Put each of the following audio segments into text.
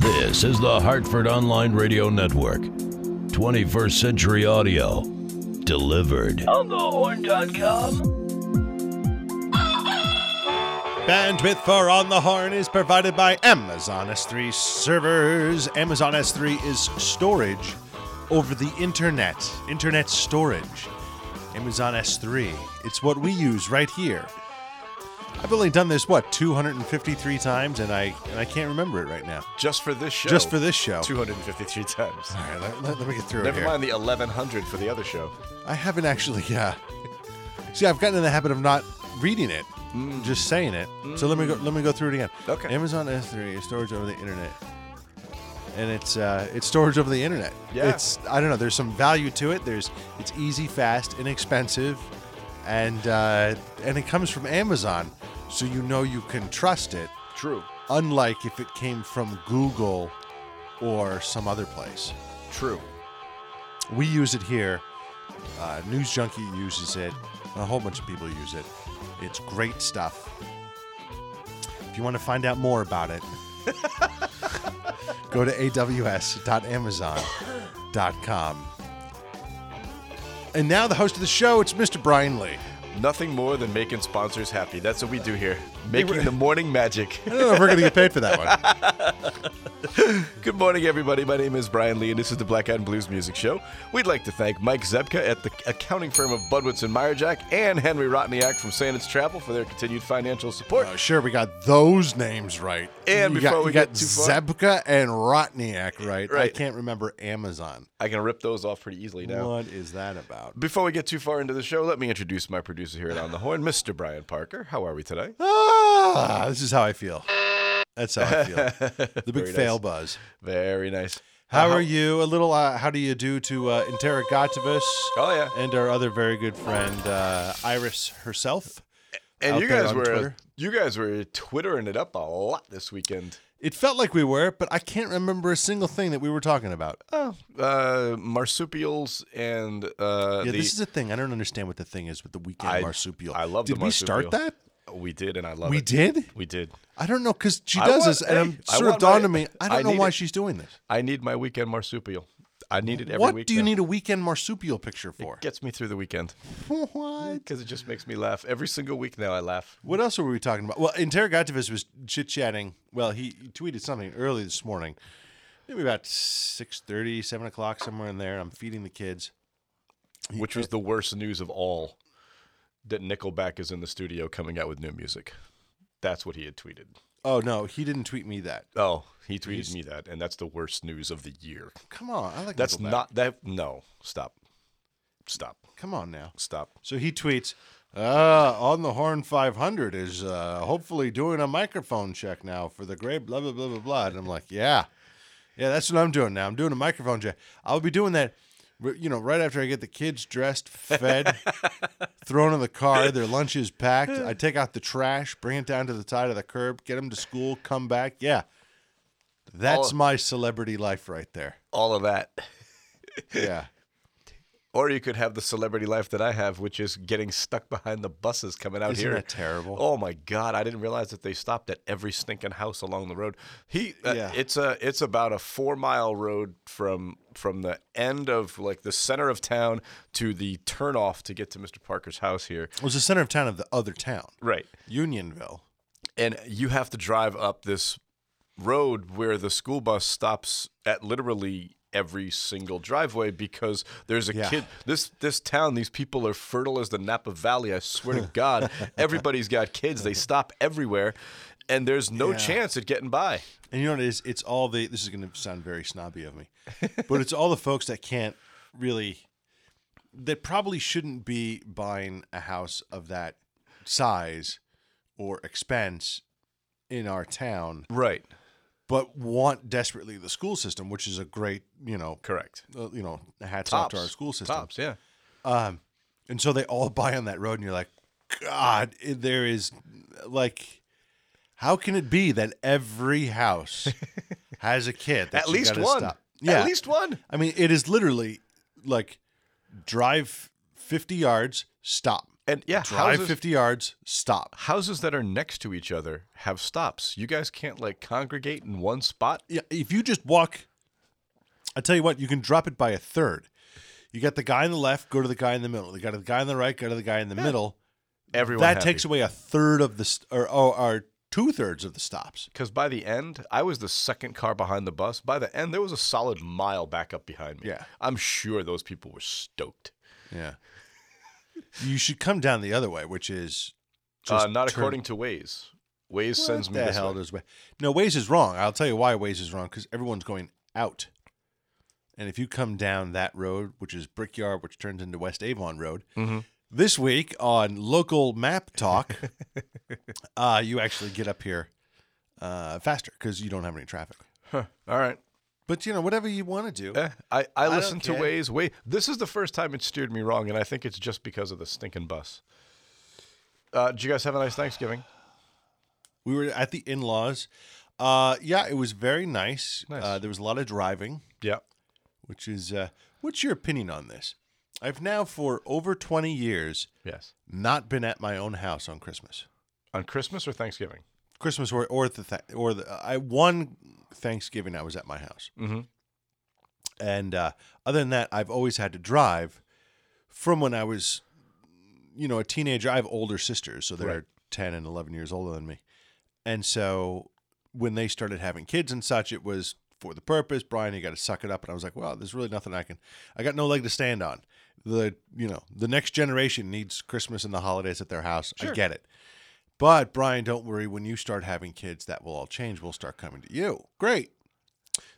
This is the Hartford Online Radio Network. 21st Century Audio. Delivered. On the horn.com. Bandwidth for On the Horn is provided by Amazon S3 servers. Amazon S3 is storage over the internet, internet storage. Amazon S3. It's what we use right here. I've only done this what 253 times, and I and I can't remember it right now. Just for this show. Just for this show. 253 times. All right, let, let- let me get through Never it here. mind the 1100 for the other show. I haven't actually. Yeah. See, I've gotten in the habit of not reading it, just saying it. So let me go. Let me go through it again. Okay. Amazon S3 is storage over the internet, and it's uh, it's storage over the internet. Yeah. It's I don't know. There's some value to it. There's it's easy, fast, inexpensive, and uh, and it comes from Amazon, so you know you can trust it. True. Unlike if it came from Google or some other place. True. We use it here. Uh, News Junkie uses it. A whole bunch of people use it. It's great stuff. If you want to find out more about it, go to aws.amazon.com. And now the host of the show, it's Mr. Brian Lee. Nothing more than making sponsors happy. That's what we do here. Making the morning magic. I don't know if we're going to get paid for that one. Good morning, everybody. My name is Brian Lee, and this is the Black Eyed and Blues Music Show. We'd like to thank Mike Zebka at the accounting firm of Budwitz and Meyerjack and Henry Rotniak from Sandits Travel for their continued financial support. Uh, sure, we got those names right. And you before got, we got get too far- Zebka and Rotniak right. I can't remember Amazon. I can rip those off pretty easily now. What is that about? Before we get too far into the show, let me introduce my producer here at On the Horn, Mr. Brian Parker. How are we today? Ah, this is how I feel. That's how I feel. The big Very fail nice. buzz. Very nice. How Uh, are you? A little. Uh, how do you do to uh, Interrogativus Oh yeah. and our other very good friend uh, Iris herself? And out you there guys on were Twitter? you guys were twittering it up a lot this weekend. It felt like we were, but I can't remember a single thing that we were talking about. Oh, uh, marsupials and uh, yeah, the, this is a thing. I don't understand what the thing is with the weekend I- marsupial. I love the Did we start that? We did, and I love We it. did. We did. I don't know because she I does want- this, and hey, I'm I sort of want dawned my- on me. I don't I know need why it. she's doing this. I need my weekend marsupial. I need it every what week. do you now. need a weekend marsupial picture for? Gets me through the weekend what? because it just makes me laugh every single week. Now I laugh. What else were we talking about? Well, Interrogativus was chit chatting. Well, he, he tweeted something early this morning, maybe about 6.30, 7 o'clock, somewhere in there. I'm feeding the kids. Which was the worst news of all that Nickelback is in the studio coming out with new music. That's what he had tweeted. Oh, no, he didn't tweet me that. Oh, he tweeted me that, and that's the worst news of the year. Come on. I like that. That's Nickelback. not that. No, stop, stop, Come on now. stop. So he tweets, uh, on the Horn 500 is uh, hopefully doing a microphone check now for the great blah, blah, blah, blah, blah. And I'm like, yeah. Yeah, that's what I'm doing now. I'm doing a microphone check. I'll be doing that, you know, right after I get the kids dressed, fed, thrown in the car, their lunch is packed. I take out the trash, bring it down to the side of the curb, get them to school, come back. Yeah. That's All- my celebrity life right there. All of that. Yeah. Or you could have the celebrity life that I have, which is getting stuck behind the buses coming out Isn't here. that terrible? Oh my God! I didn't realize that they stopped at every stinking house along the road. He, uh, Yeah. it's a, it's about a four mile road from from the end of like the center of town to the turnoff to get to Mr. Parker's house here. It was the center of town of the other town, Right. Unionville. and you have to drive up this road where the school bus stops at literally every single driveway because there's a Yeah. kid this this town these people are fertile as the Napa Valley I swear to god everybody's got kids they stop everywhere and there's no Yeah. chance at getting by And you know what it is? It's all the. This is going to sound very snobby of me, but it's all the folks that can't really, that probably shouldn't be buying a house of that size or expense in our town, right but want desperately the school system, which is a great, you know, correct uh, you know, hats off to our school system. tops yeah Um, and so they all buy on that road, and you're like, God, there is like, how can it be that every house has a kid? At least one Stop? Yeah, at least one I mean, it is literally like drive 50 yards, stop. And yeah, drive houses, 50 yards, stop. houses that are next to each other have stops. You guys can't like congregate in one spot. Yeah, if you just walk, I tell you what, you can drop it by a third. You got the guy on the left, go to the guy in the middle. You got the guy on the right, go to the guy in the middle. Everyone that happy. takes away a third of the st- or, or, or two thirds of the stops. Because by the end, I was the second car behind the bus. By the end, there was a solid mile back up behind me. Yeah. I'm sure those people were stoked. Yeah, you should come down the other way, which is Uh, not turn- according to Waze. Waze sends What me the this hell way. does Waze? No, Waze is wrong. I'll tell you why Waze is wrong because everyone's going out. And if you come down that road, which is Brickyard, which turns into West Avon Road, Mm-hmm. This week on local map talk, uh, you actually get up here uh, faster because you don't have any traffic. Huh. All right. But you know, whatever you want to do, Eh, I, I don't listen to care. Waze. Wait, this is the first time it steered me wrong, and I think it's just because of the stinking bus. Uh, did you guys have a nice Thanksgiving? we were at the in-laws. Uh, yeah, it was very nice. Nice. Uh, there was a lot of driving. Yeah. which is uh, what's your opinion on this? I've now for over 20 years Yes. not been at my own house on Christmas. On Christmas or Thanksgiving? Christmas or or the th- or the I one Thanksgiving I was at my house. Mm-hmm. And uh, other than that, I've always had to drive from when I was you know, a teenager. I have older sisters, so they're Right. 10 and 11 years older than me. And so when they started having kids and such, it was for the purpose. Brian, you got to suck it up. And I was like, well, there's really nothing I can, I got no leg to stand on. The, you know, the next generation needs Christmas and the holidays at their house. I get it. But Brian, don't worry. When you start having kids, that will all change. We'll start coming to you. Great.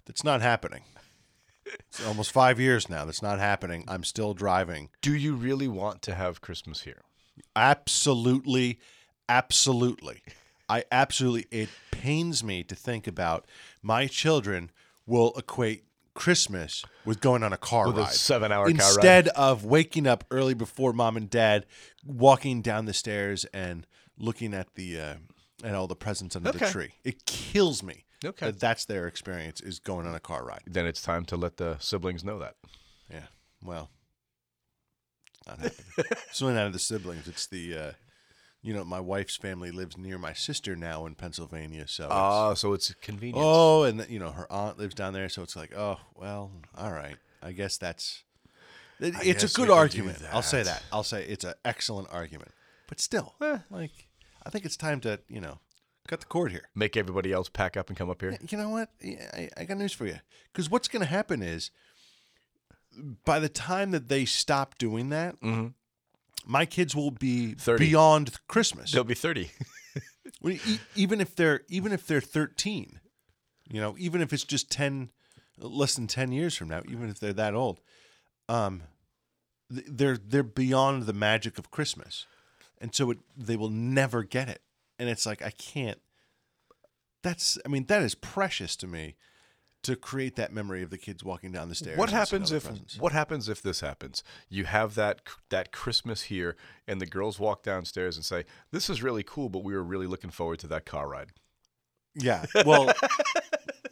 That's not happening. It's almost five years now. That's not happening. I'm still driving. Do you really want to have Christmas here? Absolutely, absolutely. I absolutely. It pains me to think about my children will equate Christmas with going on a car With a ride. seven-hour car ride. Instead of waking up early before mom and dad, walking down the stairs and looking at the uh, at all the presents under the Okay. tree. It kills me. Okay. That that's their experience is going on a car ride. Then it's time to let the siblings know that. Yeah. Well, it's not happening. it's really not the siblings. It's the, uh, you know, my wife's family lives near my sister now in Pennsylvania. So, it's, Ah, so it's convenient. oh, and you know, her aunt lives down there. So it's like, oh, well, all right. I guess that's. It, it's a guess we good argument. I'll say that. I'll say it's an excellent argument. But still, Eh. like, I think it's time to, you know, cut the cord here. Make everybody else pack up and come up here. You know what? Yeah, I, I got news for you. Because what's going to happen is, by the time that they stop doing that, my kids will be 30. beyond Christmas. They'll be 30. E- even if they're even if they're thirteen, you know, even if it's just ten, less than ten years from now, even if they're that old, um, they're they're beyond the magic of Christmas, and so it, they will never get it. And it's like I can't. That's I mean that is precious to me, to create that memory of the kids walking down the stairs. what happens if presents. what happens if this happens? You have that that Christmas here, and the girls walk downstairs and say, "This is really cool, but we were really looking forward to that car ride." Yeah. Well,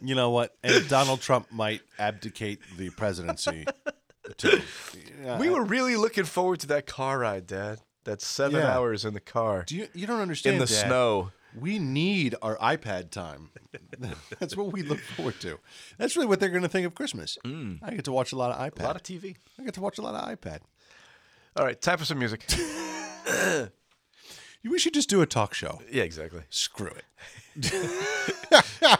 you know what? And Donald Trump might abdicate the presidency. Yeah, we were really looking forward to that car ride, Dad. That's seven Yeah. hours in the car Do you you don't understand in the Dad. snow. We need our iPad time. That's what we look forward to. That's really what they're going to think of Christmas. Mm. I get to watch a lot of iPad. A lot of TV. I get to watch a lot of iPad. All right, time for some music. We should just do a talk show. yeah, exactly. Screw it.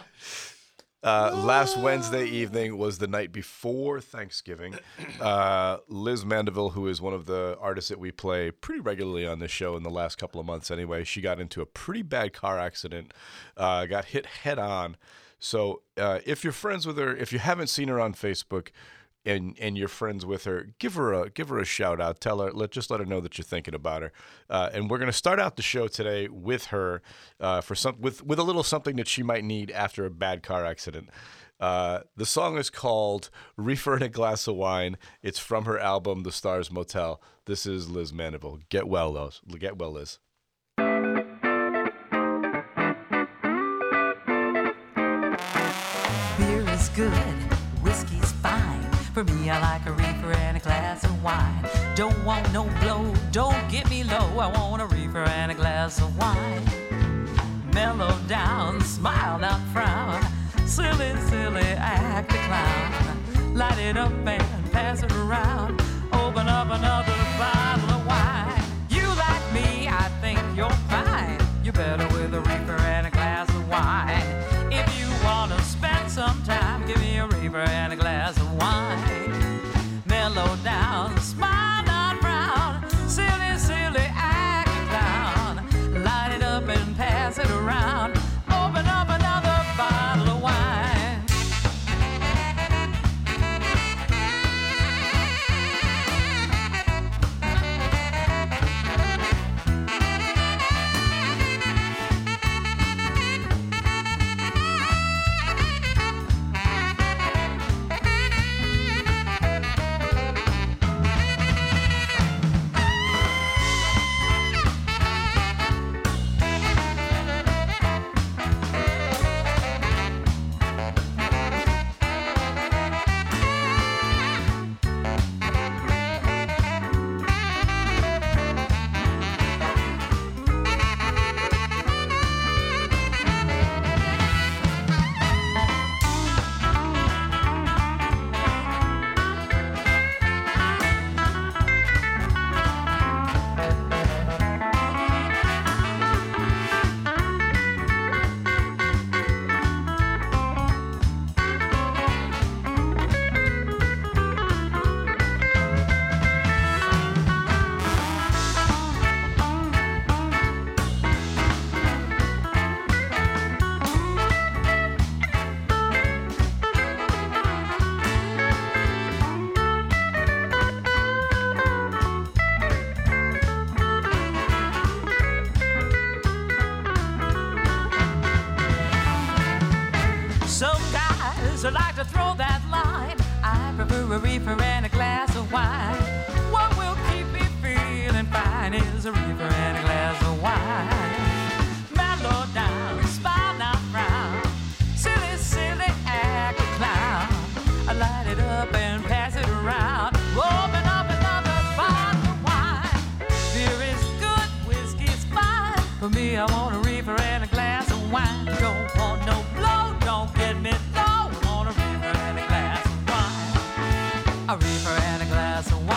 Uh, last Wednesday evening was the night before Thanksgiving. Uh, Liz Mandeville, who is one of the artists that we play pretty regularly on this show in the last couple of months anyway, she got into a pretty bad car accident, uh, got hit head on. So uh, if you're friends with her, if you haven't seen her on Facebook, and and you're friends with her, give her a give her a shout out. Tell her, let just let her know that you're thinking about her. Uh, and we're gonna start out the show today with her uh, for some with with a little something that she might need after a bad car accident. Uh, the song is called "Reefer and a Glass of Wine." It's from her album "The Stars Motel." This is Liz Mandeville. Get well, Liz. Get well, Liz. For me, I like a reefer and a glass of wine. Don't want no blow, don't get me low. I want a reefer and a glass of wine. Mellow down, smile, not frown. Silly, silly, act a clown. Light it up and pass it around. Open up another bottle. a reaper and a glass of wine.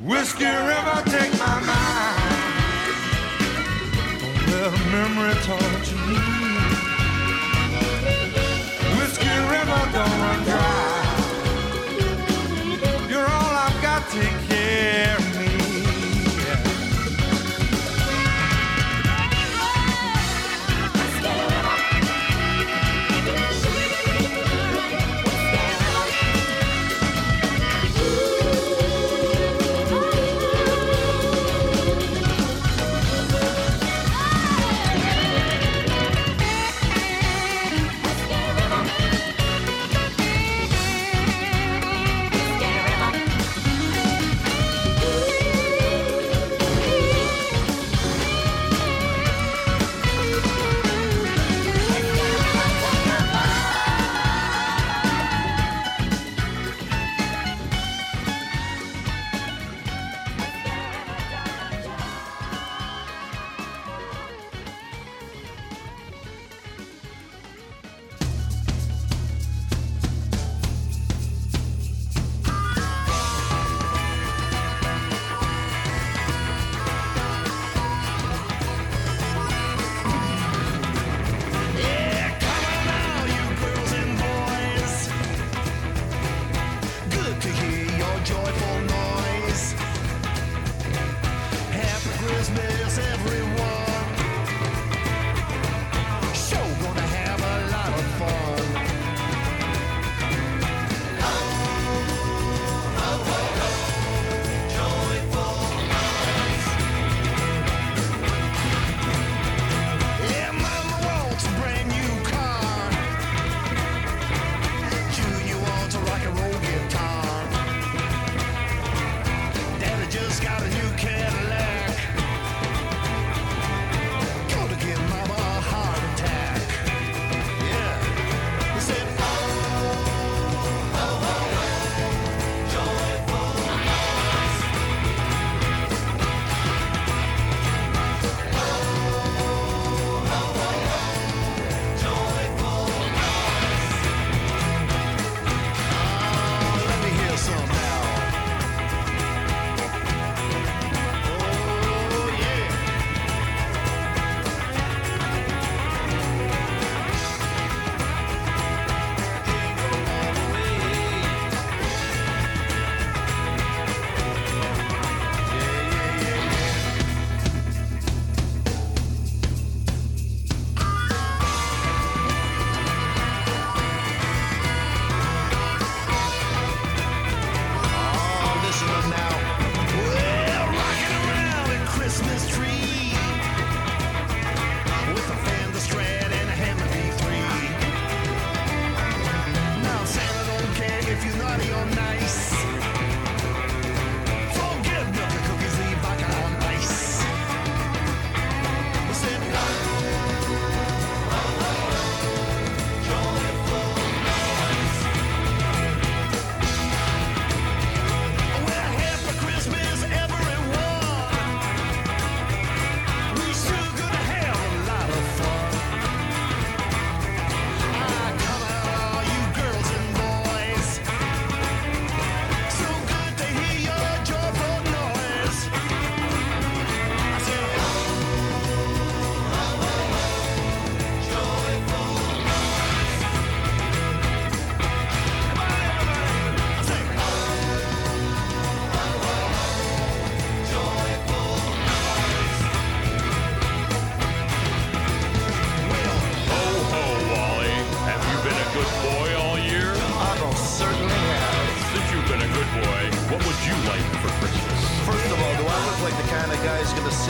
Whiskey River, take my mind. Memory taught. Whiskey River, don't run dry.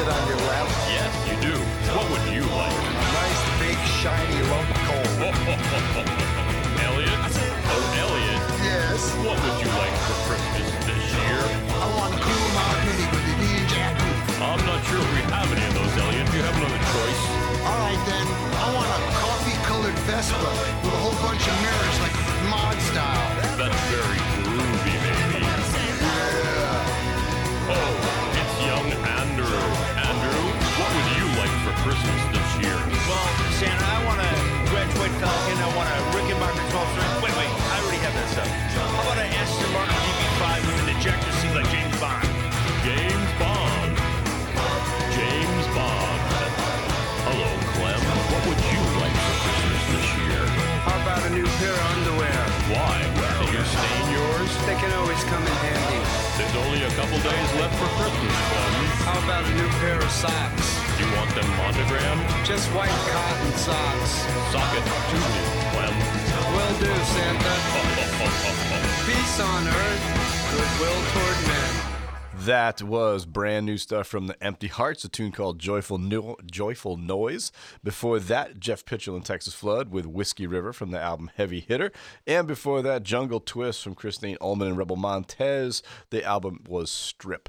Sit on your lap? Yes, you do. What would you like? A nice big shiny lump of coal. Elliot? Oh, Elliot. Yes. What would you like for Christmas this year? I want a cool martini with the Indian Jack. I'm not sure if we have any of those, Elliot. Do you have another choice? All right then, I want a coffee-colored Vespa with a whole bunch of mirrors like mod style. That's very Well, Santa, I want a Gretsch uh, Falcon. I want a Rickenbacker 12 string. Wait, wait, I already have that stuff. How about an Aston Martin DB5 with an ejector seat like James Bond? James Bond. James Bond. Hello, Clem. What would you like for Christmas this year? How about a new pair of underwear? Why? Can you stain yours? They can always come in handy. There's only a couple days left for Christmas, Clem. How about a new pair of socks? You want them monogrammed? Just white cotton socks. Sock it to me, Clem. Will do, Santa. Peace on earth, goodwill toward men. That was brand new stuff from the Empty Hearts, a tune called "Joyful no- Joyful Noise." Before that, Jeff Pitchell and Texas Flood with "Whiskey River" from the album Heavy Hitter, and before that, Jungle Twist from Christine Ohlman and Rebel Montez. The album was Strip.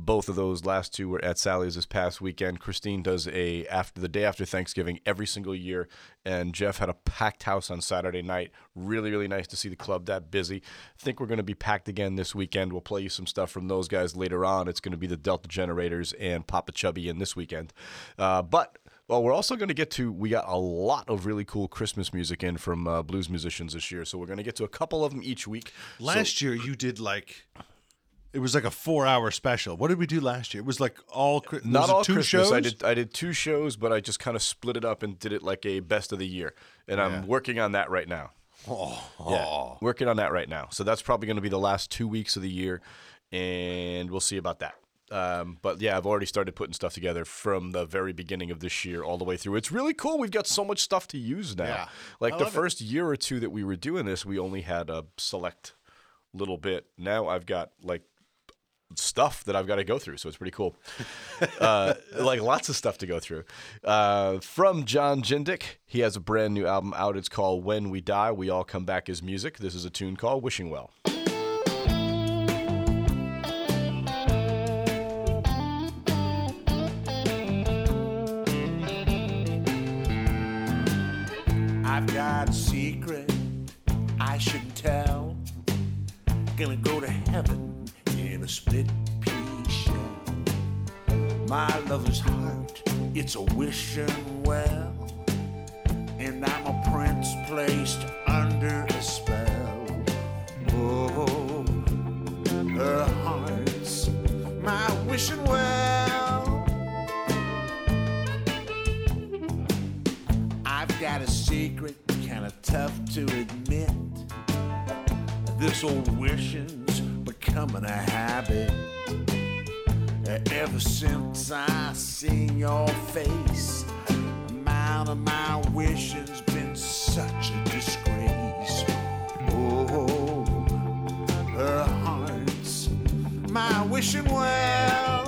Both of those last two were at Sally's this past weekend. Christine does a after the day after Thanksgiving every single year, and Jeff had a packed house on Saturday night. Really, really nice to see the club that busy. I think we're going to be packed again this weekend. We'll play you some stuff from those guys later on. It's going to be the Delta Generators and Popa Chubby in this weekend. Uh, but well, we're also going to get to. We got a lot of really cool Christmas music in from uh, blues musicians this year, so we're going to get to a couple of them each week. So- Last year you did like it was like a four hour special. What did we do last year? It was like all Not all two Christmas. shows. I did I did two shows, but I just kind of split it up and did it like a best of the year, and Yeah. I'm working on that right now. Oh, Yeah, working on that right now. So that's probably going to be the last two weeks of the year, and we'll see about that. Um, but yeah, I've already started putting stuff together from the very beginning of this year all the way through. It's really cool. We've got so much stuff to use now. Yeah. Like I the love it. first year or two that we were doing this, we only had a select little bit. Now I've got like stuff that I've got to go through, so it's pretty cool. uh, like lots of stuff to go through. Uh, from John Jindick, he has a brand new album out. It's called "When We Die, We All Come Back as Music." This is a tune called "Wishing Well." I've got a secret I shouldn't tell. Gonna go to heaven in a split pea shell. My lover's heart, it's a wishing well. And I'm a prince placed under a spell. Oh, her heart's my wishing well. I've got a secret, kinda tough to admit. This old wishing's becoming a habit. Ever since I seen your face, amount of my wishing's been such a disgrace. Oh, her heart's my wishing well.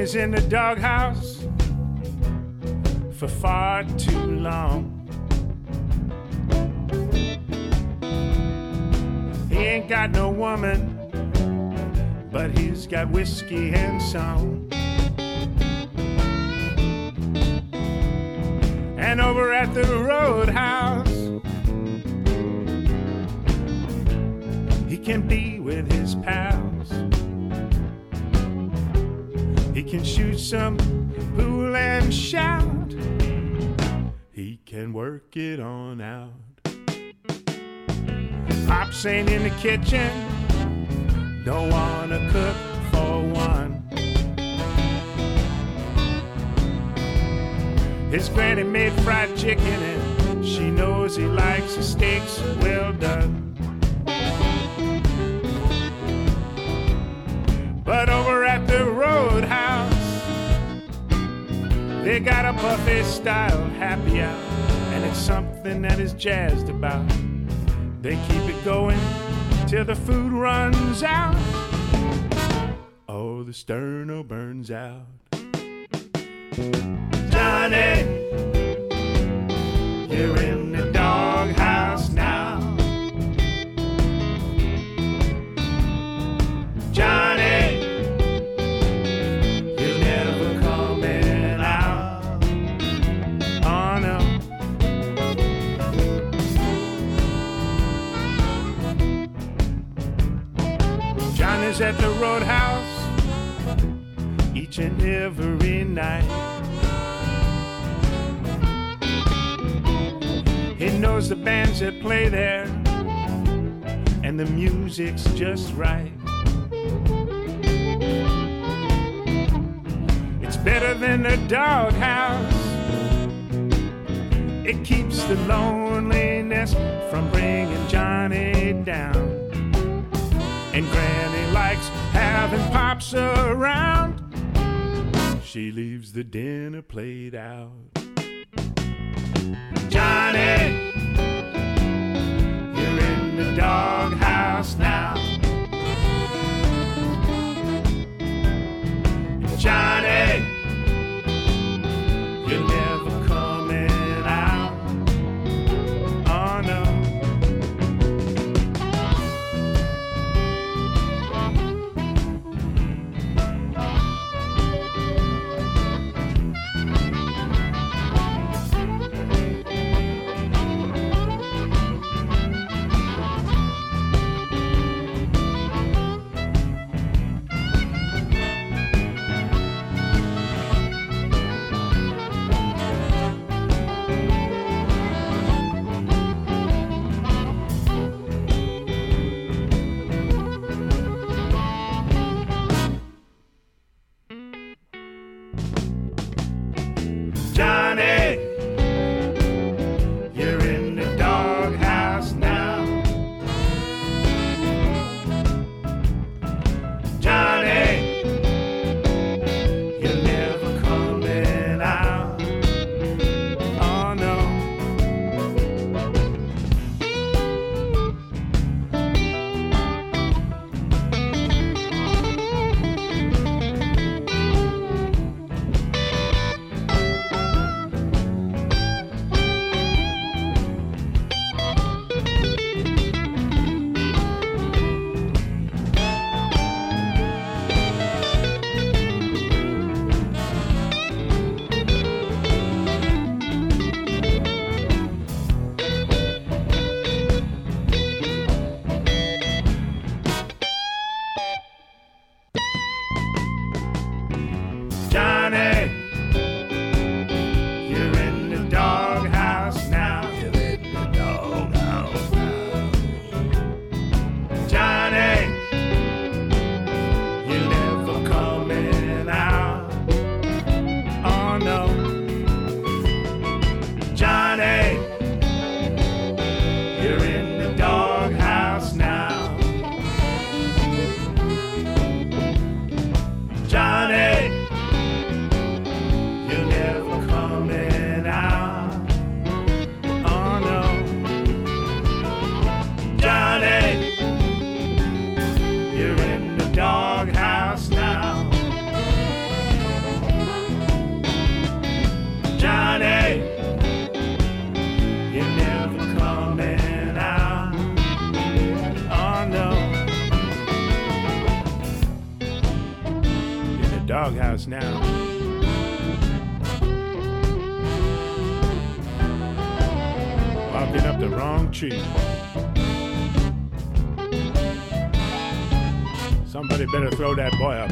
Johnny's in the doghouse for far too long. He ain't got no woman, but he's got whiskey and song. Kitchen. Sterno out. Johnny, you're in the doghouse now. Johnny, you're never coming out. Oh no. Johnny's at the roadhouse and every night. He knows the bands that play there, and the music's just right. It's better than a doghouse. It keeps the loneliness from bringing Johnny down. And Granny likes having pops around. She leaves the dinner plate out. Johnny, you're in the doghouse now. Johnny, throw that boy a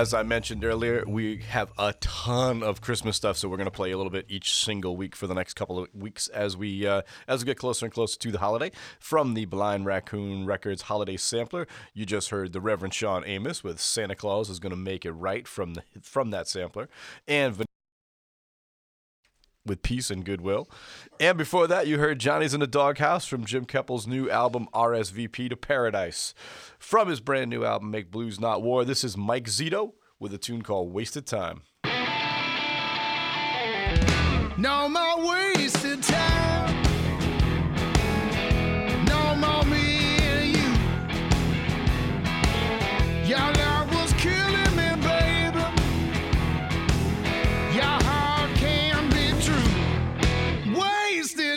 As I mentioned earlier, we have a ton of Christmas stuff, so we're going to play a little bit each single week for the next couple of weeks as we uh, as we get closer and closer to the holiday. From the Blind Raccoon Records Holiday Sampler, you just heard the Reverend Shawn Amos with "Santa Claus is going to make it right" from the from that sampler, and. Van- with peace and goodwill. And before that, you heard Johnny's in the Doghouse from Jim Keppel's new album RSVP to Paradise. From his brand new album Make Blues Not War, this is Mike Zito with a tune called Wasted Time. No more wasted time. No more me and you. Your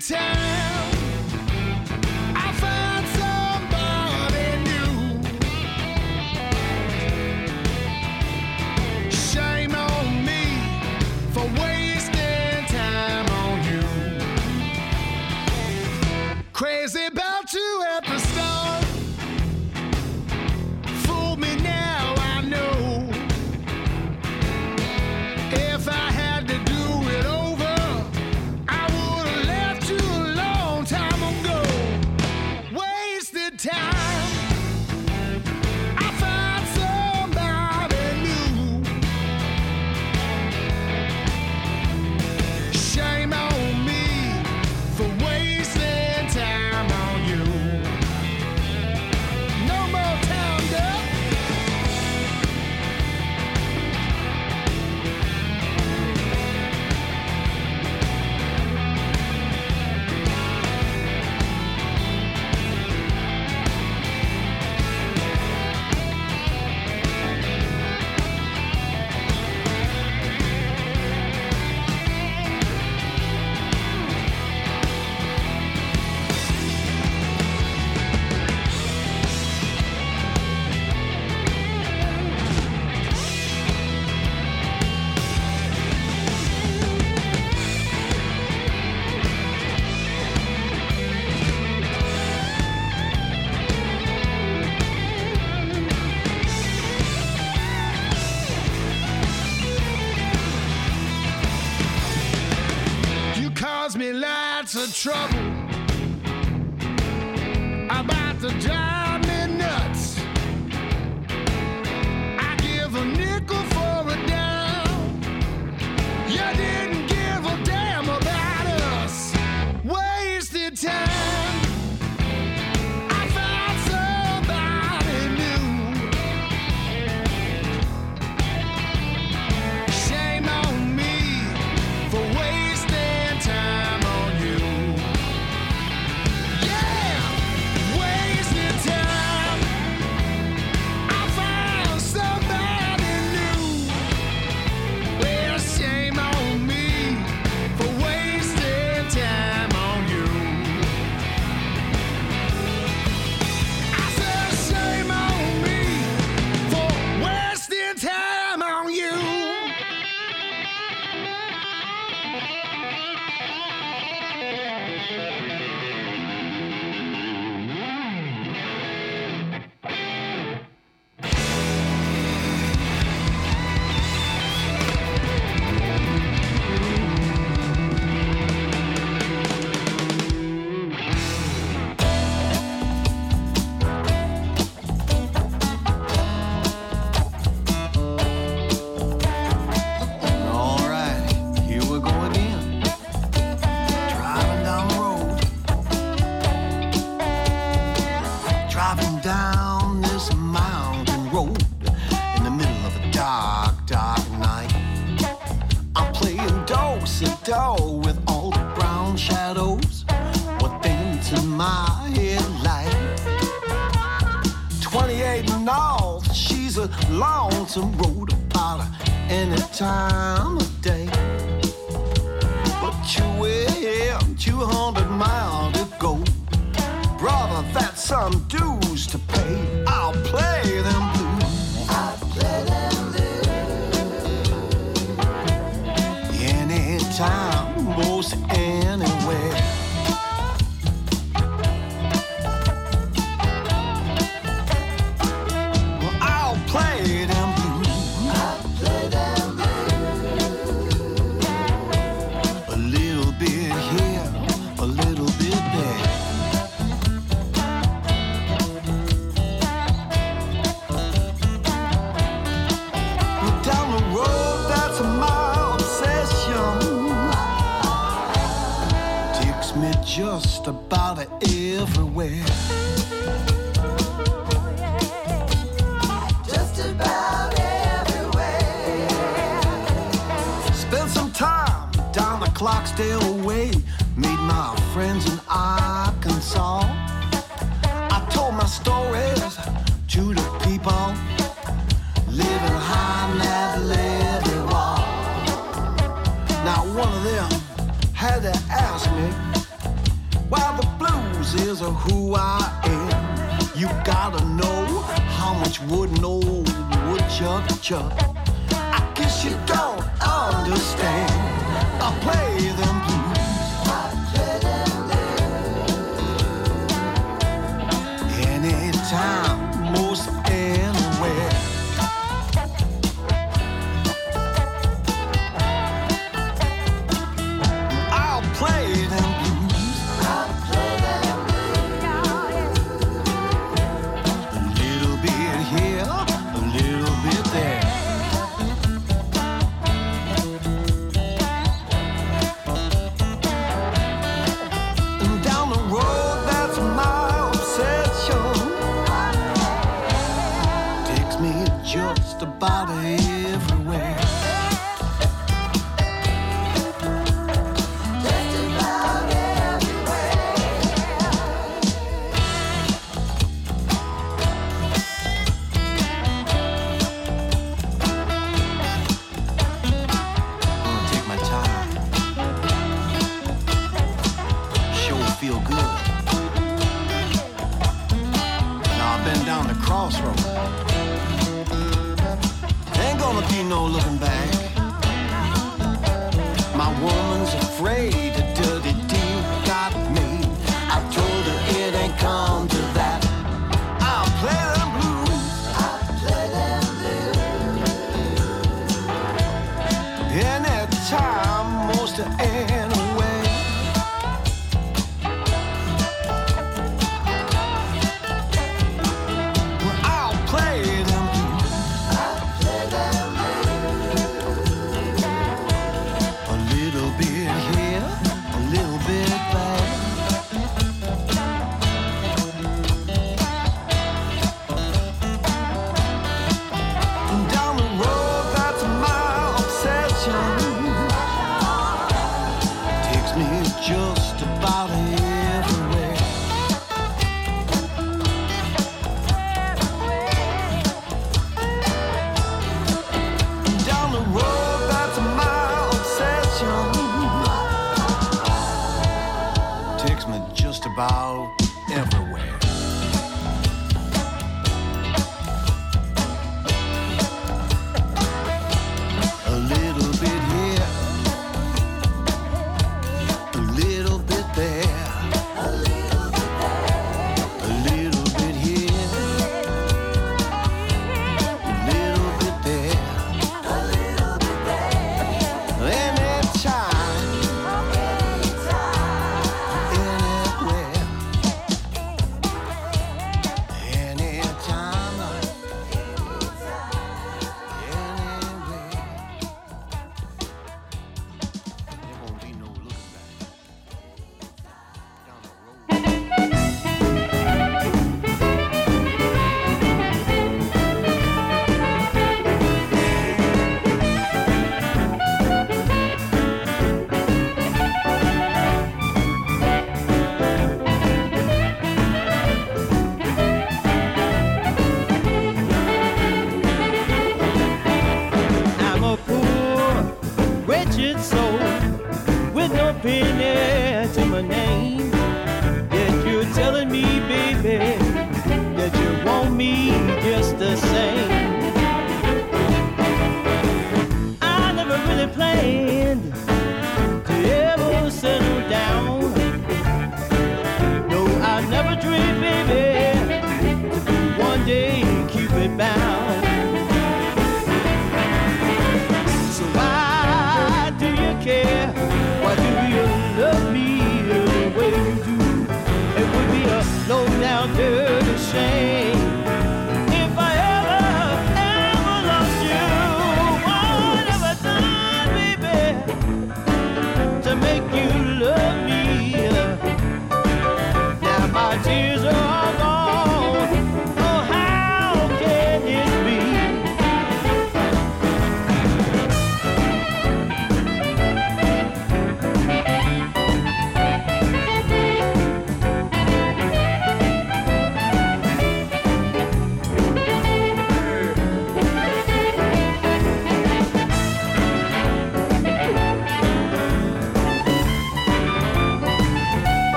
time. Trouble.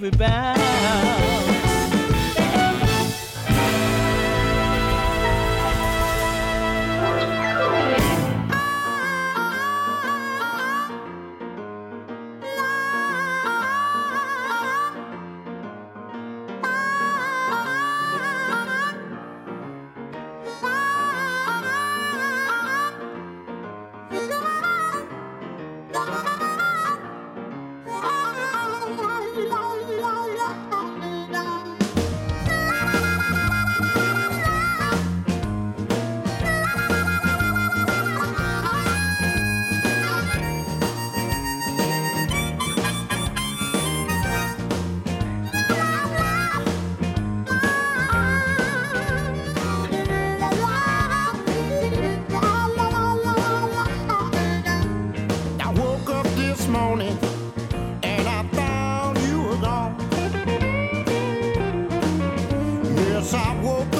Day Cupid Yes,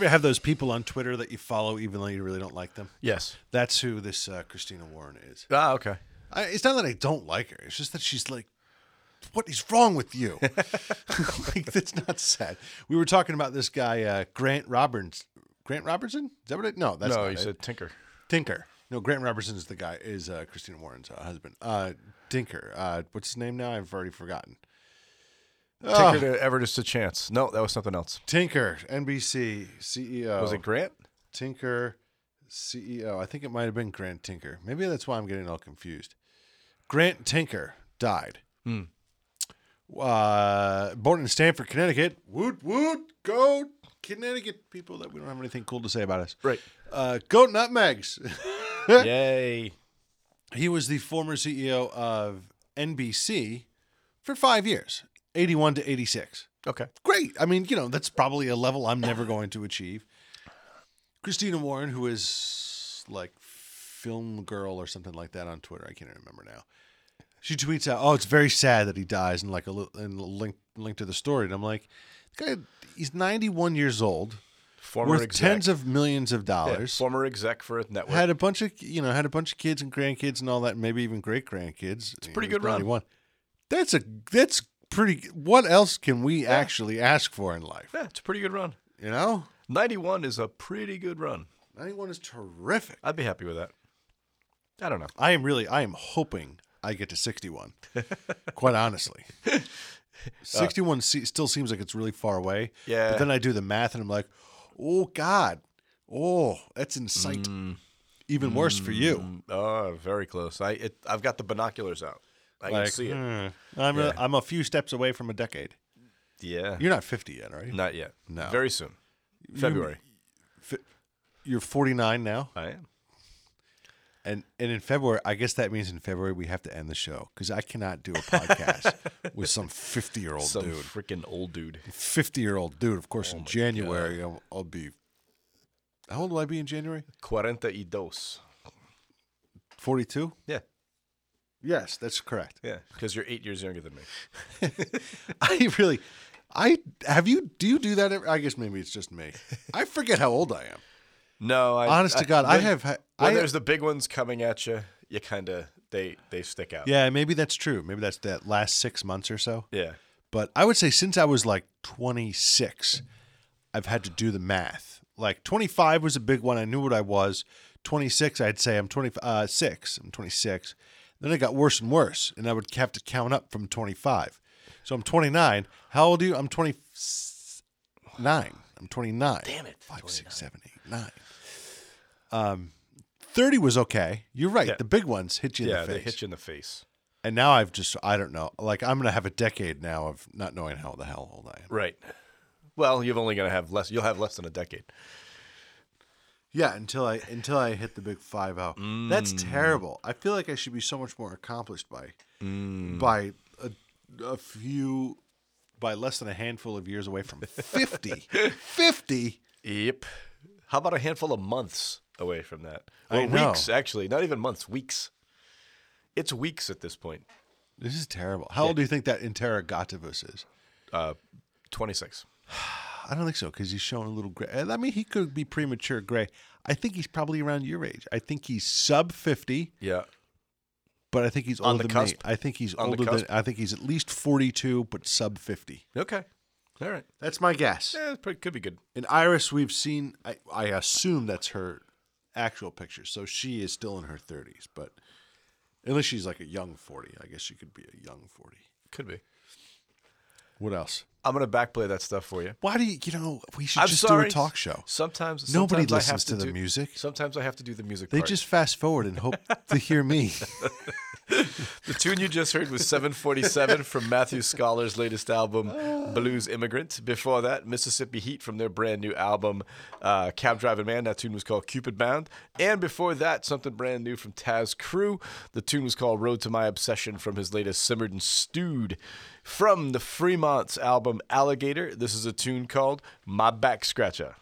you ever have those people on Twitter that you follow even though you really don't like them? Yes. That's who this uh, Christina Warren is. Ah, okay. I, it's not that I don't like her. It's just that she's like, what is wrong with you? like that's not sad. We were talking about this guy uh, Grant Roberts. Grant Robertson? Is that what it? No, that's no, not you it. said Tinker. Tinker. No, Grant Robertson is the guy. Is uh, Christina Warren's uh, husband. Uh, Tinker. Uh, what's his name now? I've already forgotten. Oh, Tinker to ever just a chance. No, that was something else. Tinker, NBC CEO. Was it Grant? Tinker, CEO. I think it might have been Grant Tinker. Maybe that's why I'm getting all confused. Grant Tinker died. Hmm. Uh, born in Stamford, Connecticut. Woot woot, go Connecticut people that we don't have anything cool to say about us. Right. Uh, go nutmegs. Yay. He was the former CEO of NBC for five years, 81 to 86. Okay. Great. I mean, you know, that's probably a level I'm never going to achieve. Christina Warren, who is like film girl or something like that on Twitter, I can't remember now. She tweets out, "Oh, it's very sad that he dies," and like a, li- and link link to the story. And I'm like, guy, he's 91 years old, Former worth exec. tens of millions of Yeah, dollars. former exec for a network. had a bunch of you know had a bunch of kids and grandkids and all that, maybe even great grandkids. It's a pretty good run. That's a that's pretty. What else can we actually ask for in life? yeah, it's a pretty good run. You know, 91 is a pretty good run. 91 is terrific. I'd be happy with that. I don't know. I am really, I am hoping I get to 61. quite honestly. 61 se- still seems like it's really far away. Yeah. But then I do the math and I'm like, oh, God. Oh, that's in sight. Even worse for you. Mm, Oh, very close. I it, I've got the binoculars out. I can Like, see it. hmm, I'm, Yeah. a, I'm a few steps away from a decade. Yeah. You're not 50 yet, are you? Not yet. No. Very soon. February. Fi- You're 49 now? I am. And and in February, I guess that means in February we have to end the show because I cannot do a podcast with some 50 year old Some dude. freaking old dude. 50 year old dude. Of course, Oh in January, I'll, I'll be. How old will I be in January? Cuarenta y dos. 42? Yeah. Yes, that's correct. Yeah. Because you're eight years younger than me. I really. I have you. Do you do that? Every, I guess maybe it's just me. I forget how old I am. No, I, Honest to God, I have When I- there's the big ones coming at you, you kind of they they stick out. Yeah, maybe that's true. Maybe that's that last six months or so. Yeah. But I would say since I was like 26, I've had to do the math. Like 25 was a big one. I knew what I was. 26, I'd say I'm 26. Uh, I'm 26. Then it got worse and worse, and I would have to count up from 25. So I'm 29. How old are you? I'm 29. I'm 29. Damn it. 5, 6, 7, 8, 9. Um, 30 was okay. You're right. Yeah. The big ones hit you in yeah, the face. Yeah, they hit you in the face. And now I've just, I don't know. Like, I'm going to have a decade now of not knowing how the hell old I am. Right. Well, you're only gonna have less. You'll have less than a decade. Yeah, until I until I hit the big five zero. That's Mm. terrible. I feel like I should be so much more accomplished by Mm. by a, a few by less than a handful of years away from 50. 50? Yep. How about a handful of months away from that? I know. weeks, actually. Not even months. Weeks. It's weeks at this point. This is terrible. How old do you think that Interrogativus is? Uh, 26. I don't think so because he's showing a little gray. I mean, he could be premature gray. I think he's probably around your age. I think he's sub 50. Yeah. But I think he's On older the than me. cusp? I think he's On the older than. cusp? I think he's at least 42, but sub 50. Okay. All right. That's my guess. Yeah, it pretty- could be good. And Iris, we've seen. I, I assume that's her actual picture, so she is still in her thirties. But unless she's like a young forty, I guess she could be a young forty. Could be. What else? I'm gonna backplay that stuff for you. Why do you? You know, we should I'm just sorry. do a talk show. Sometimes nobody sometimes I listens have to, the do- music. Sometimes I have to do the music. They part. just fast forward and hope to hear me. The tune you just heard was 747 from Matthew Skoller's latest album, Blues Immigrant. Before that, Mississippi Heat from their brand new album, uh, Cab Driving Man. That tune was called Cupid Bound. And before that, something brand new from Tas Cru. The tune was called Road to My Obsession from his latest Simmered and Stewed. From the Fremont's album Alligator, this is a tune called My Back Scratcher.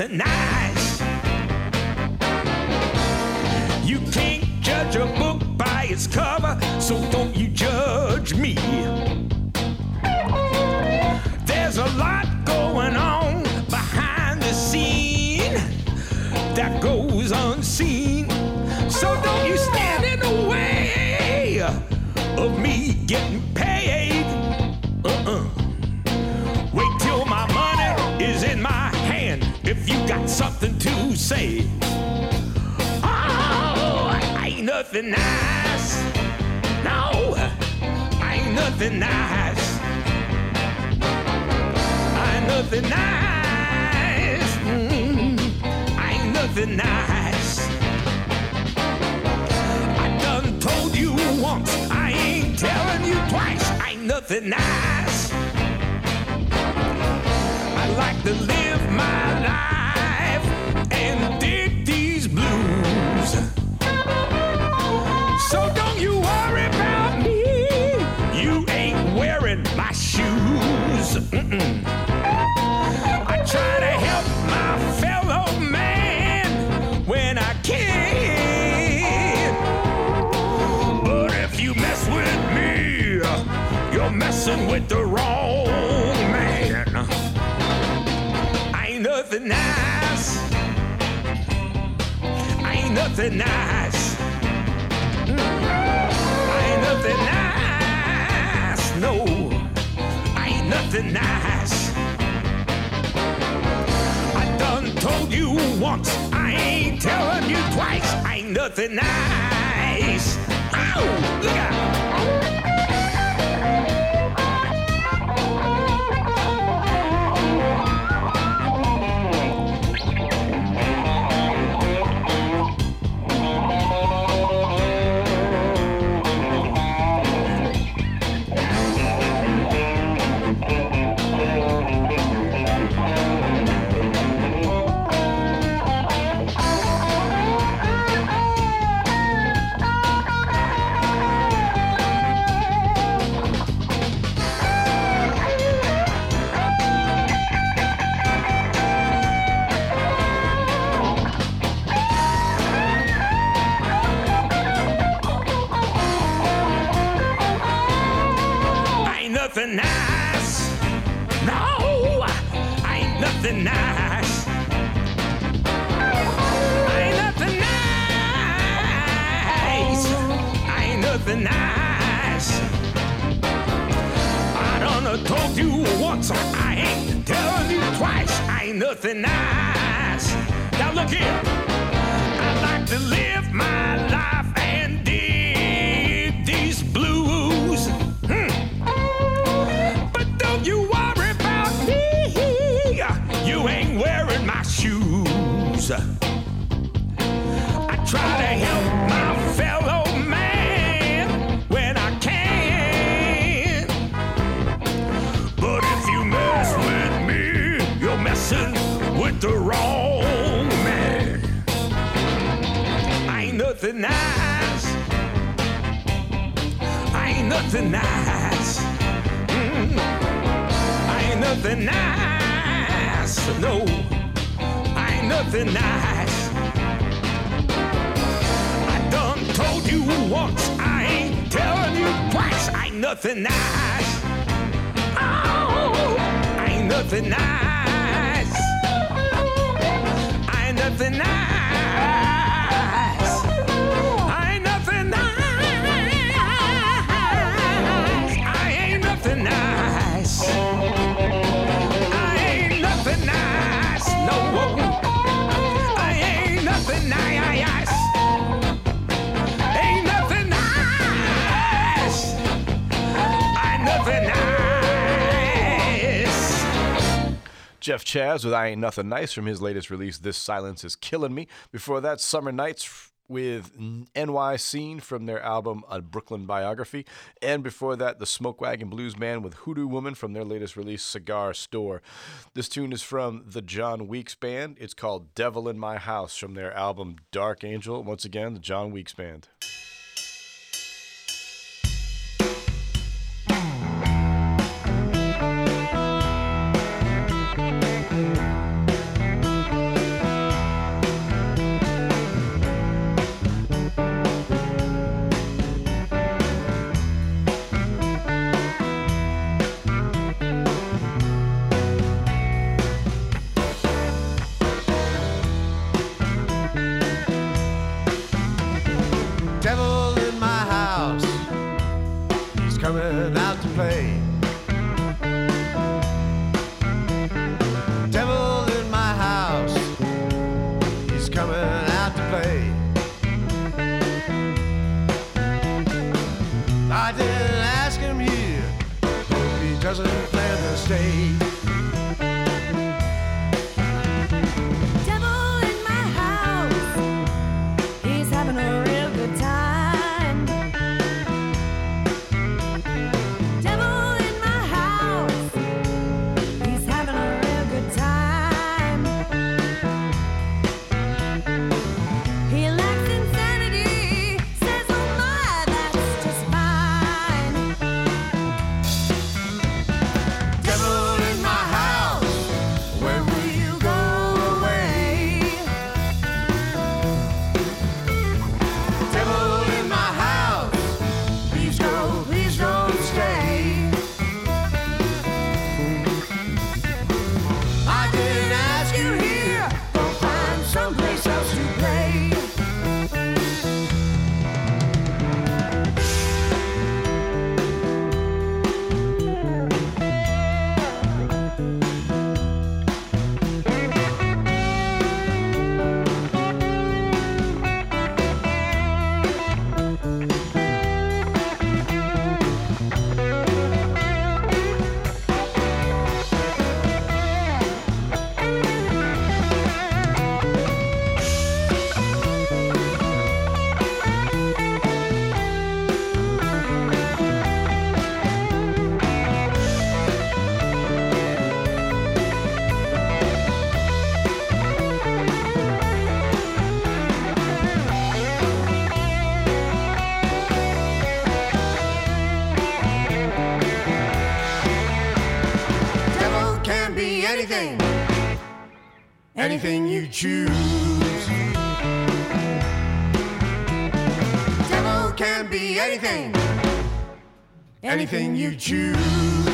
Ain't you're messing with the wrong man. I ain't nothing nice. I ain't nothing nice. I ain't nothing nice. No, I ain't nothing nice. I done told you once, I ain't telling you twice. I ain't nothing nice. Ow! Look out! Nothing nice. Ain't nothing nice. Ain't nothing nice. I done told you once, I ain't telling you twice. Ain't nothing nice. Now look here. I like to live my life try to help my fellow man when I can. But if you mess with me, you're messing with the wrong man. I ain't nothing nice. I ain't nothing nice. Mm. Ain't nothing nice. No, I ain't nothing nice. You once, I ain't telling you twice. Ain't nothing nice. Oh, ain't nothing nice. Ain't nothing nice. Jeff Chaz with I Ain't Nothing Nice from his latest release, This Silence Is Killing Me. Before that, Summer Nights with NY Scene from their album A Brooklyn Biography. And before that, the Smoke Wagon Blues Band with Hoodoo Woman from their latest release, Cigar Store. This tune is from the John Weeks Band. It's called Devil in My House from their album Dark Angel. Once again, the John Weeks Band. I didn't ask him here, hope he doesn't plan to stay. Anything you choose. Devil can be anything, anything you choose.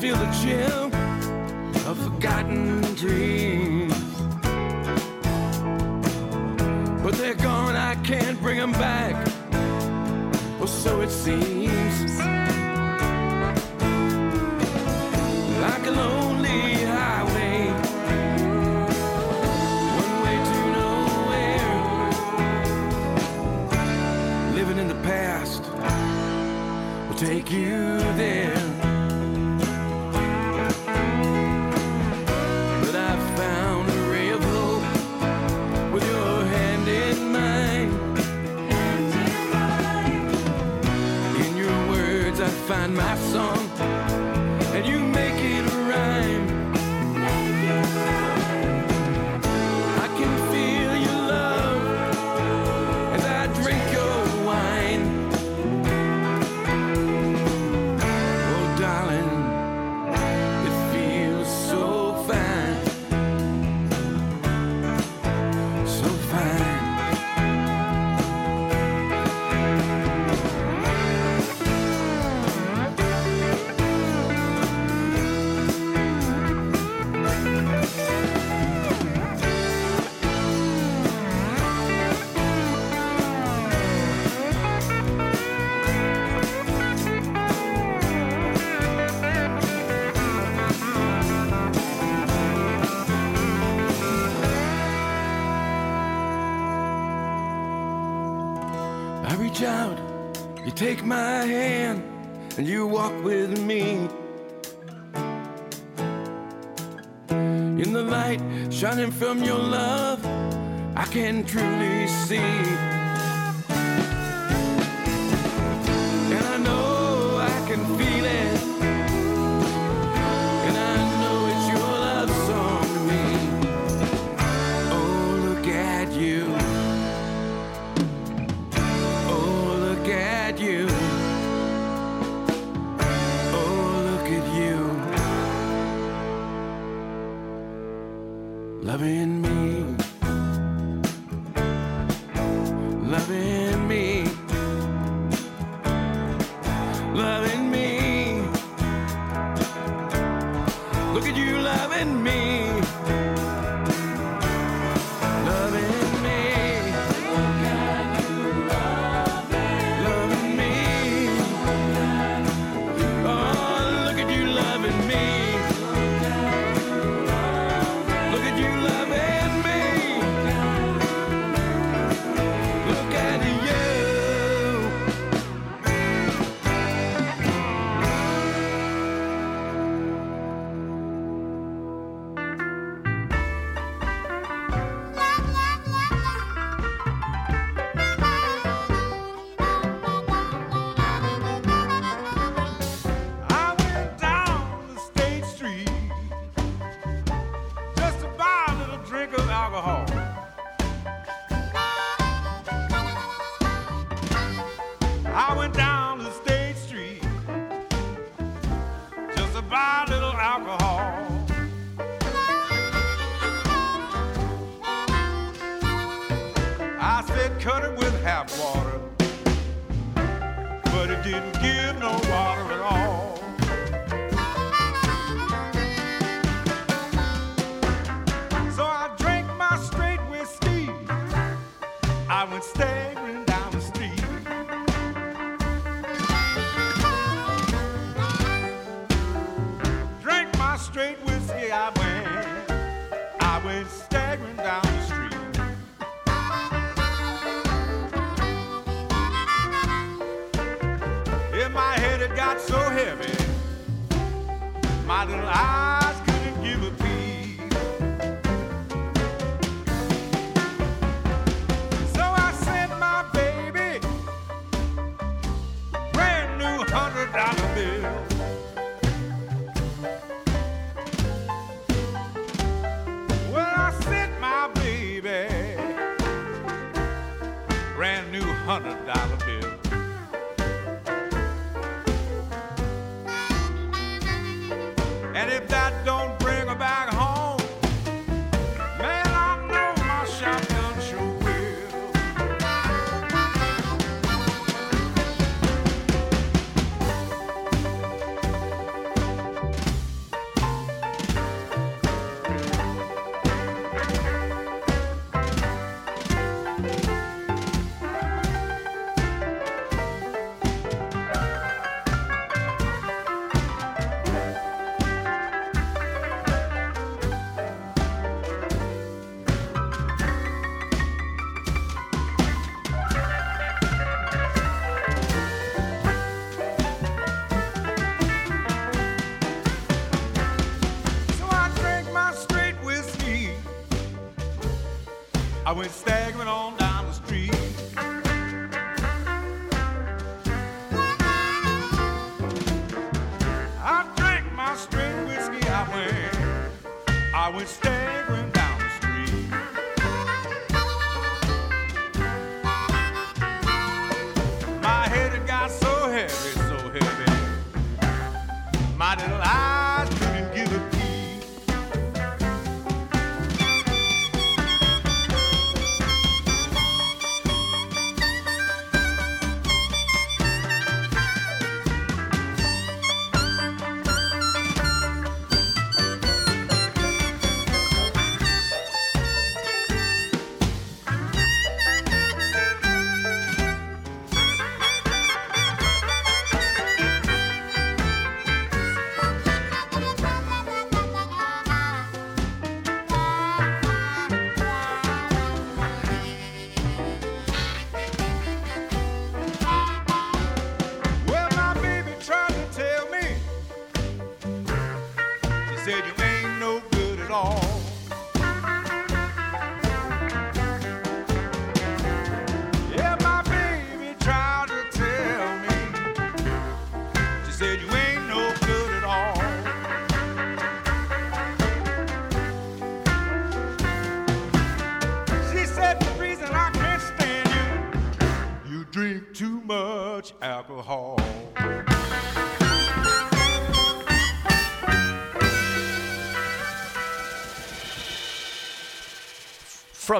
feel the chill. take my hand and you walk with me. In the light shining from your love, I can truly see.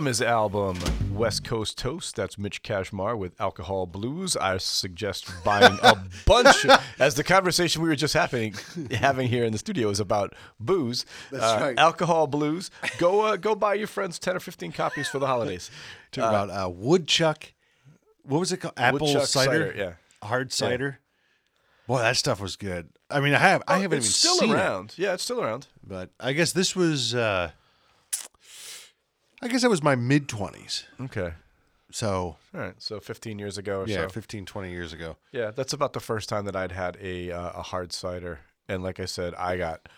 From his album West Coast Toast, that's Mitch Kashmar with Alcohol Blues. I suggest buying a bunch, as the conversation we were just having having here in the studio is about booze. That's Uh, right. Alcohol Blues. Go uh, go buy your friends ten or fifteen copies for the holidays. Talk Uh, about uh, woodchuck. What was it called? Apple cider? cider, yeah. Hard Yeah. cider. Boy, that stuff was good. I mean, I have I Oh, haven't it's even still around. it, Yeah, it's still around. but I guess this was. Uh, I guess that was my mid twenties. Okay. So All right, so 15 years ago or yeah, so. 15, 20 years ago. Yeah, that's about the first time that I'd had a uh, a hard cider, and like I said, I got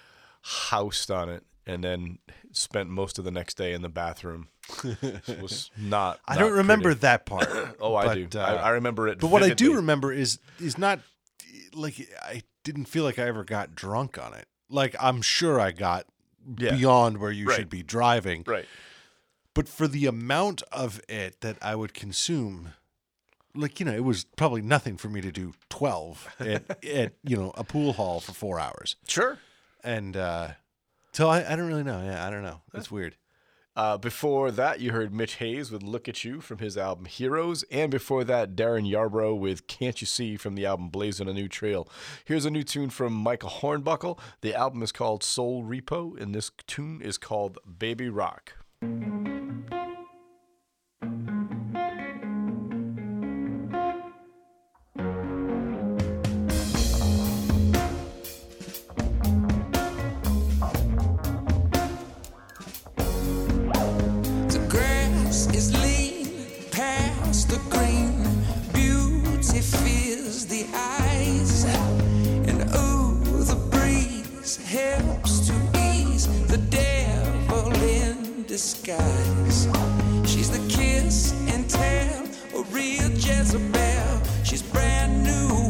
housed on it, and then spent most of the next day in the bathroom. it was not. I not don't remember pretty. that part. oh, I but, do. uh, I, I remember it. But what I do remember is is not like I didn't feel like I ever got drunk on it. Like I'm sure I got Yeah. beyond where you Right. should be driving. Right. But for the amount of it that I would consume, like you know, it was probably nothing for me to do twelve at, at you know a pool hall for four hours. Sure. And uh, so I, I don't really know. Yeah, I don't know. It's weird. Uh, before that, you heard Mitch Hayes with "Look at You" from his album Heroes, and before that, Darren Yarbrough with "Can't You See" from the album Blazing a New Trail. Here's a new tune from Michael Hornbuckle. The album is called Soul Repo, and this tune is called "Baby Rock." The grass is lean past the green. Beauty fills the eyes. And the breeze helps to ease the disguise. She's the kiss and tell, a real Jezebel. She's brand new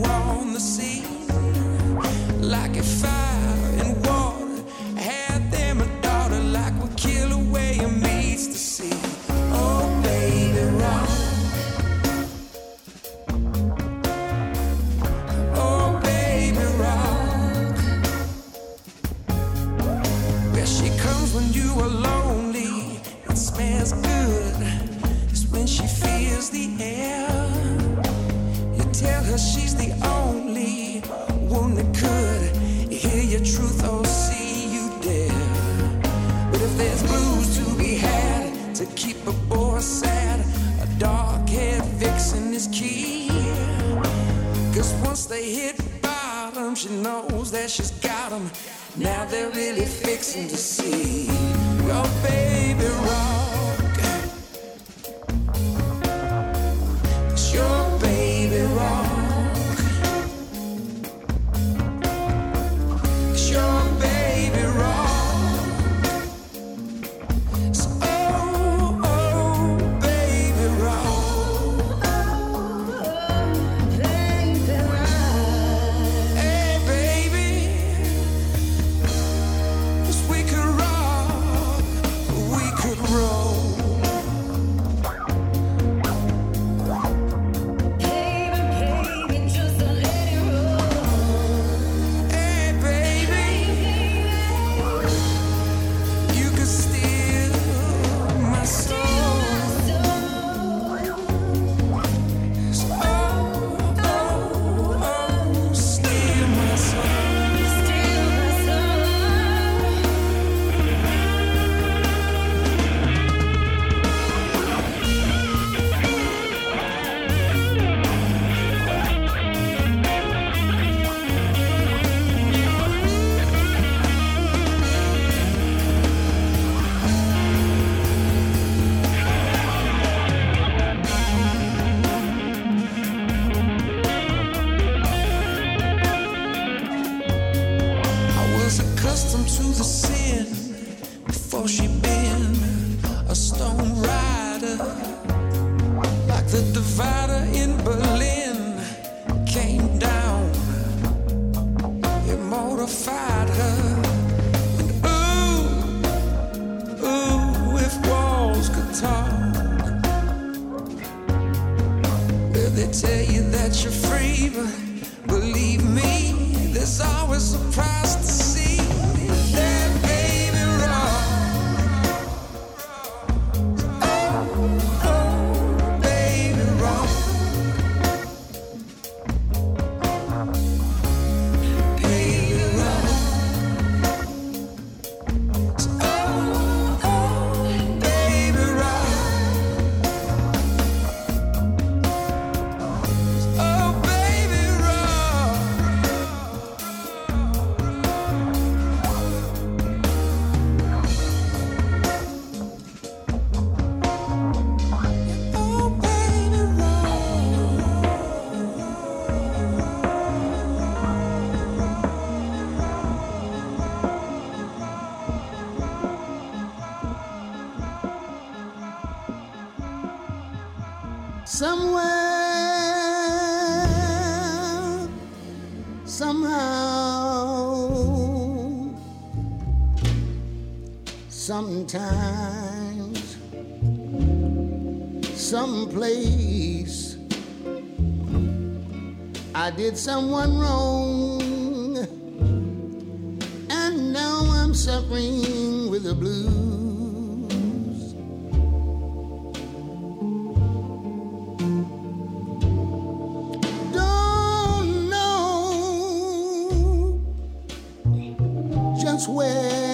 sometimes someplace I did someone wrong. And now I'm suffering with the blues. Don't know just where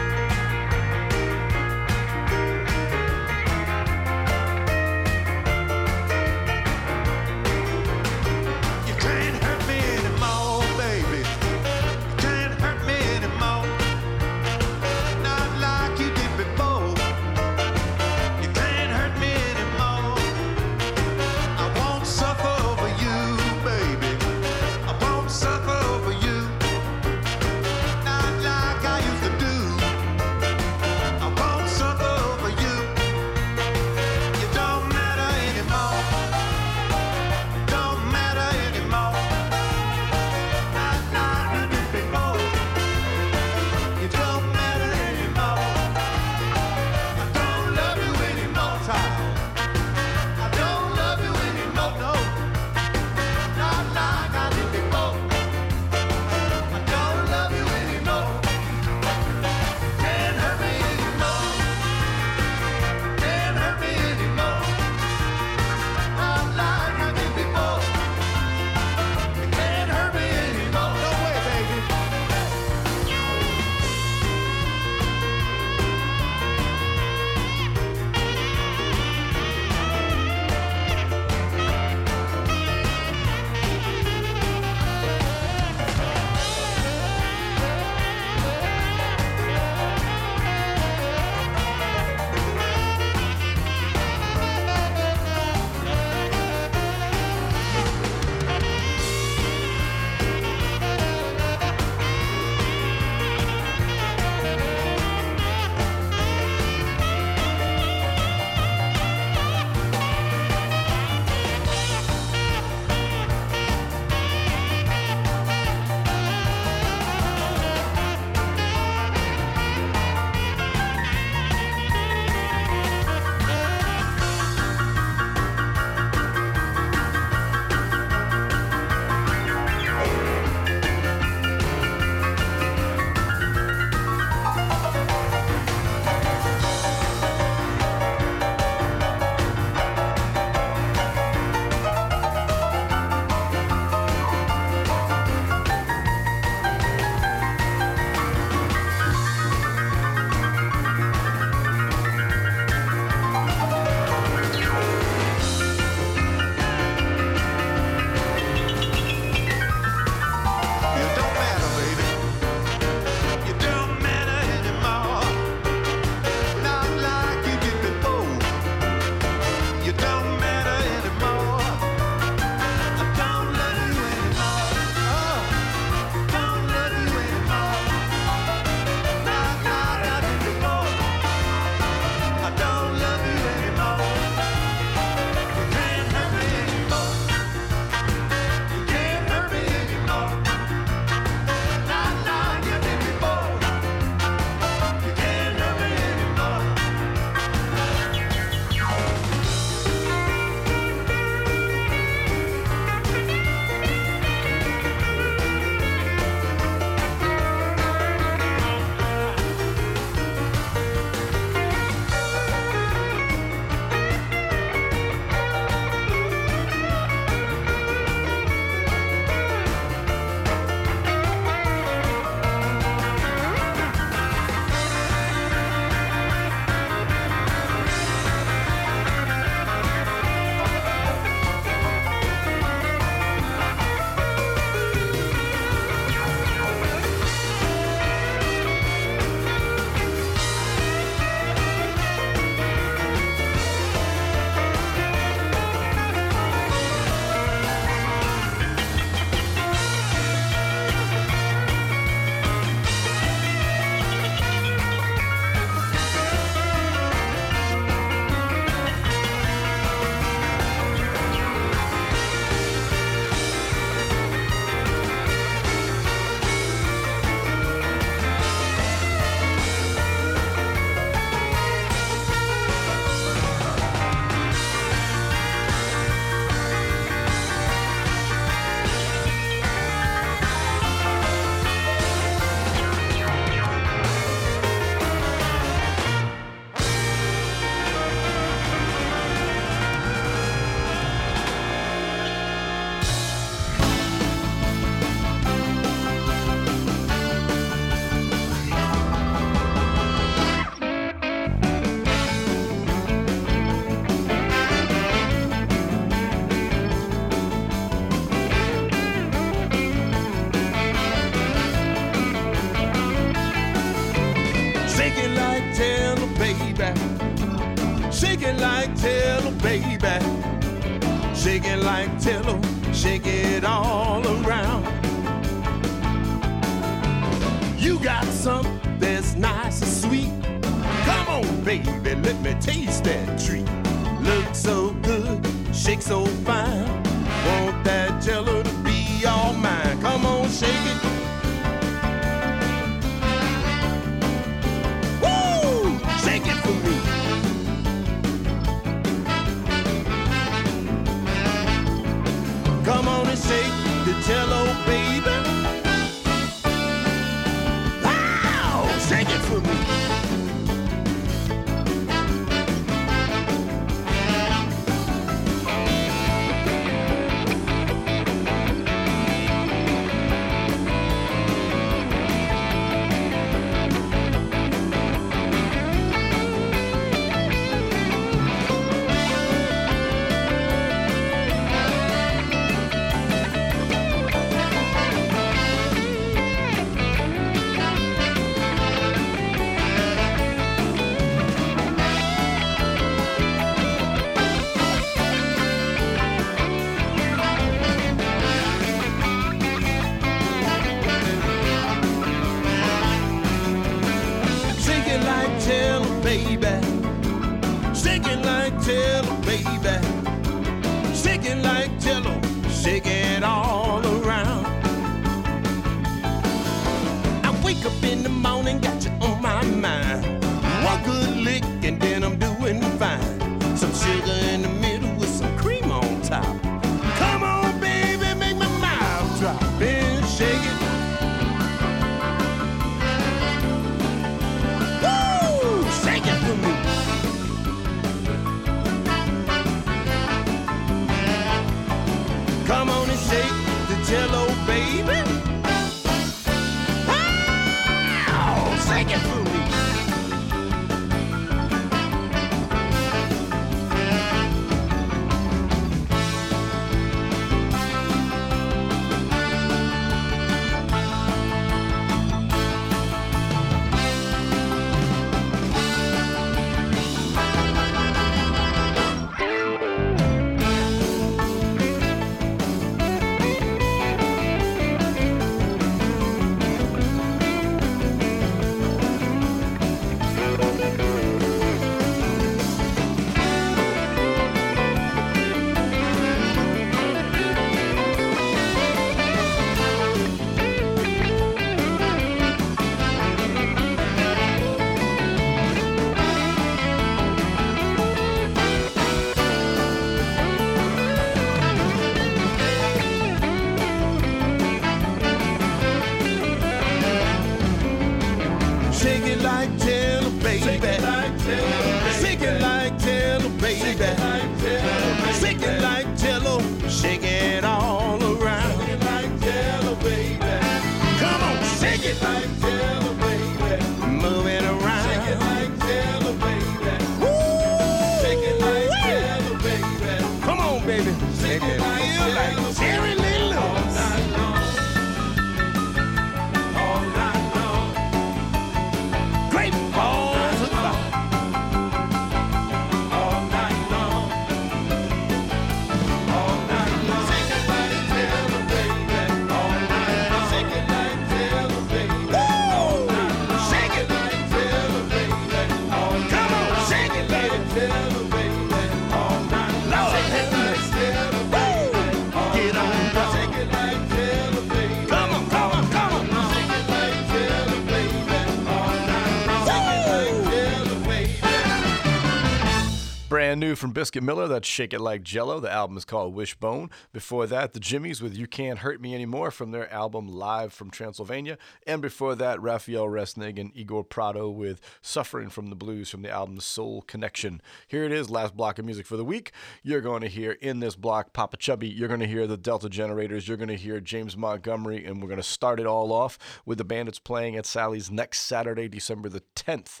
Brand new from Biscuit Miller, that's Shake It Like Jello. The album is called Wishbone. Before that, the Jimmys with You Can't Hurt Me Anymore from their album Live from Transylvania. And before that, Raphael Wressnig and Igor Prado with Suffering from the Blues from the album Soul Connection. Here it is, last block of music for the week. You're going to hear in this block Popa Chubby, you're going to hear the Delta Generators, you're going to hear James Montgomery, and we're going to start it all off with the Bandits playing at Sally's next Saturday, December the 10th.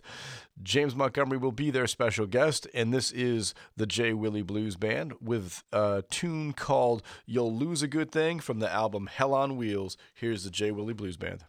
James Montgomery will be their special guest, and this is the Jay Willie Blues Band with a tune called You'll Lose a Good Thing from the album Hell on Wheels. Here's the Jay Willie Blues Band.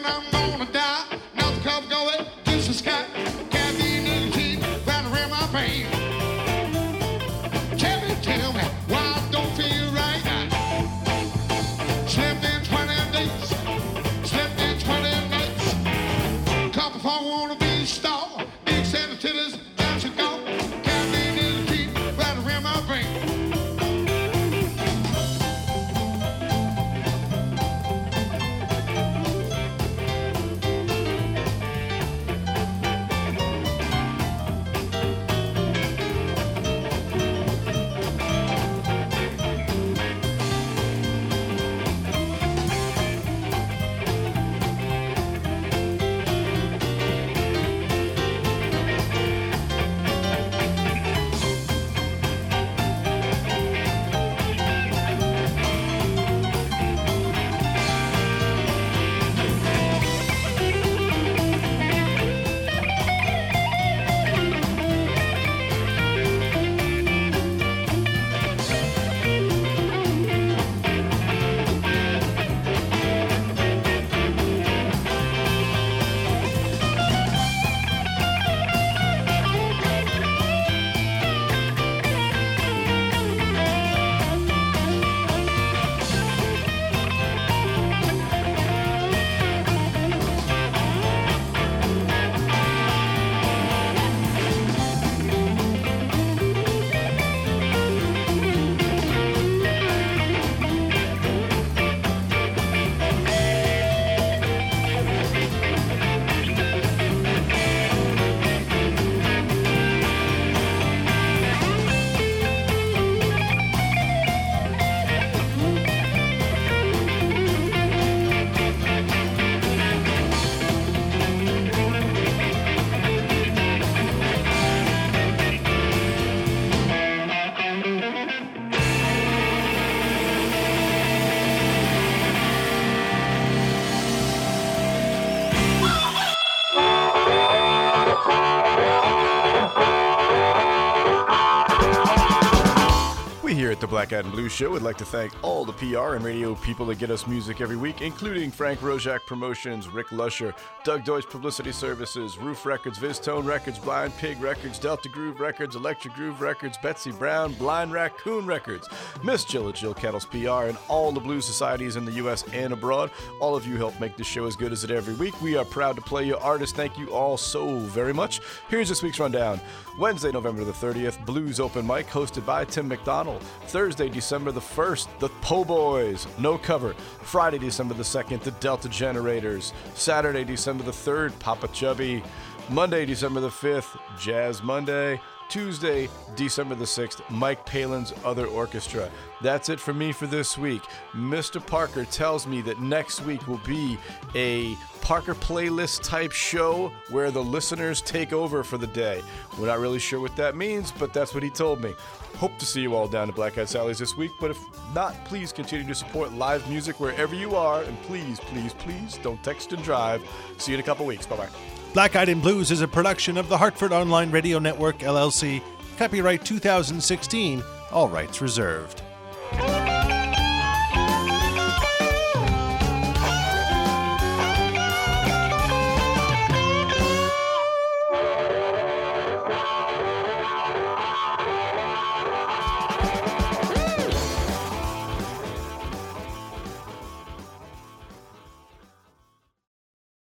Stop Black and Blues Show, I'd like to thank all the PR and radio people that get us music every week, including Frank Roszak Promotions, Rick Lusher, Doug Deutsch Publicity Services, Ruf Records, VizzTone Records, Blind Pig Records, Delta Groove Records, Electric Groove Records, Betsy Brown, Blind Raccoon Records, Miss Jill at Jill Kettles PR, and all the blues societies in the U.S. and abroad. All of you help make this show as good as it every week. We are proud to play your artists. Thank you all so very much. Here's this week's rundown. Wednesday, November the 30th, Blues Open Mic hosted by Tim McDonald. Thursday, December the 1st, the Po Boys, no cover. Friday, December the 2nd, the Delta Generators. Saturday, December the 3rd, Popa Chubby. Monday, December the 5th, Jazz Monday. Tuesday, December the 6th, Mike Palin's Other Orchestra. That's it for me for this week. Mr. Parker tells me that next week will be a Parker playlist type show where the listeners take over for the day. We're not really sure what that means, but that's what he told me. Hope to see you all down at Black Eyed Sally's this week, but if not, please continue to support live music wherever you are, and please, please, please don't text and drive. See you in a couple weeks. Bye bye. Black Eyed and Blues is a production of the Hartford Online Radio Network, LLC. Copyright 2016, all rights reserved.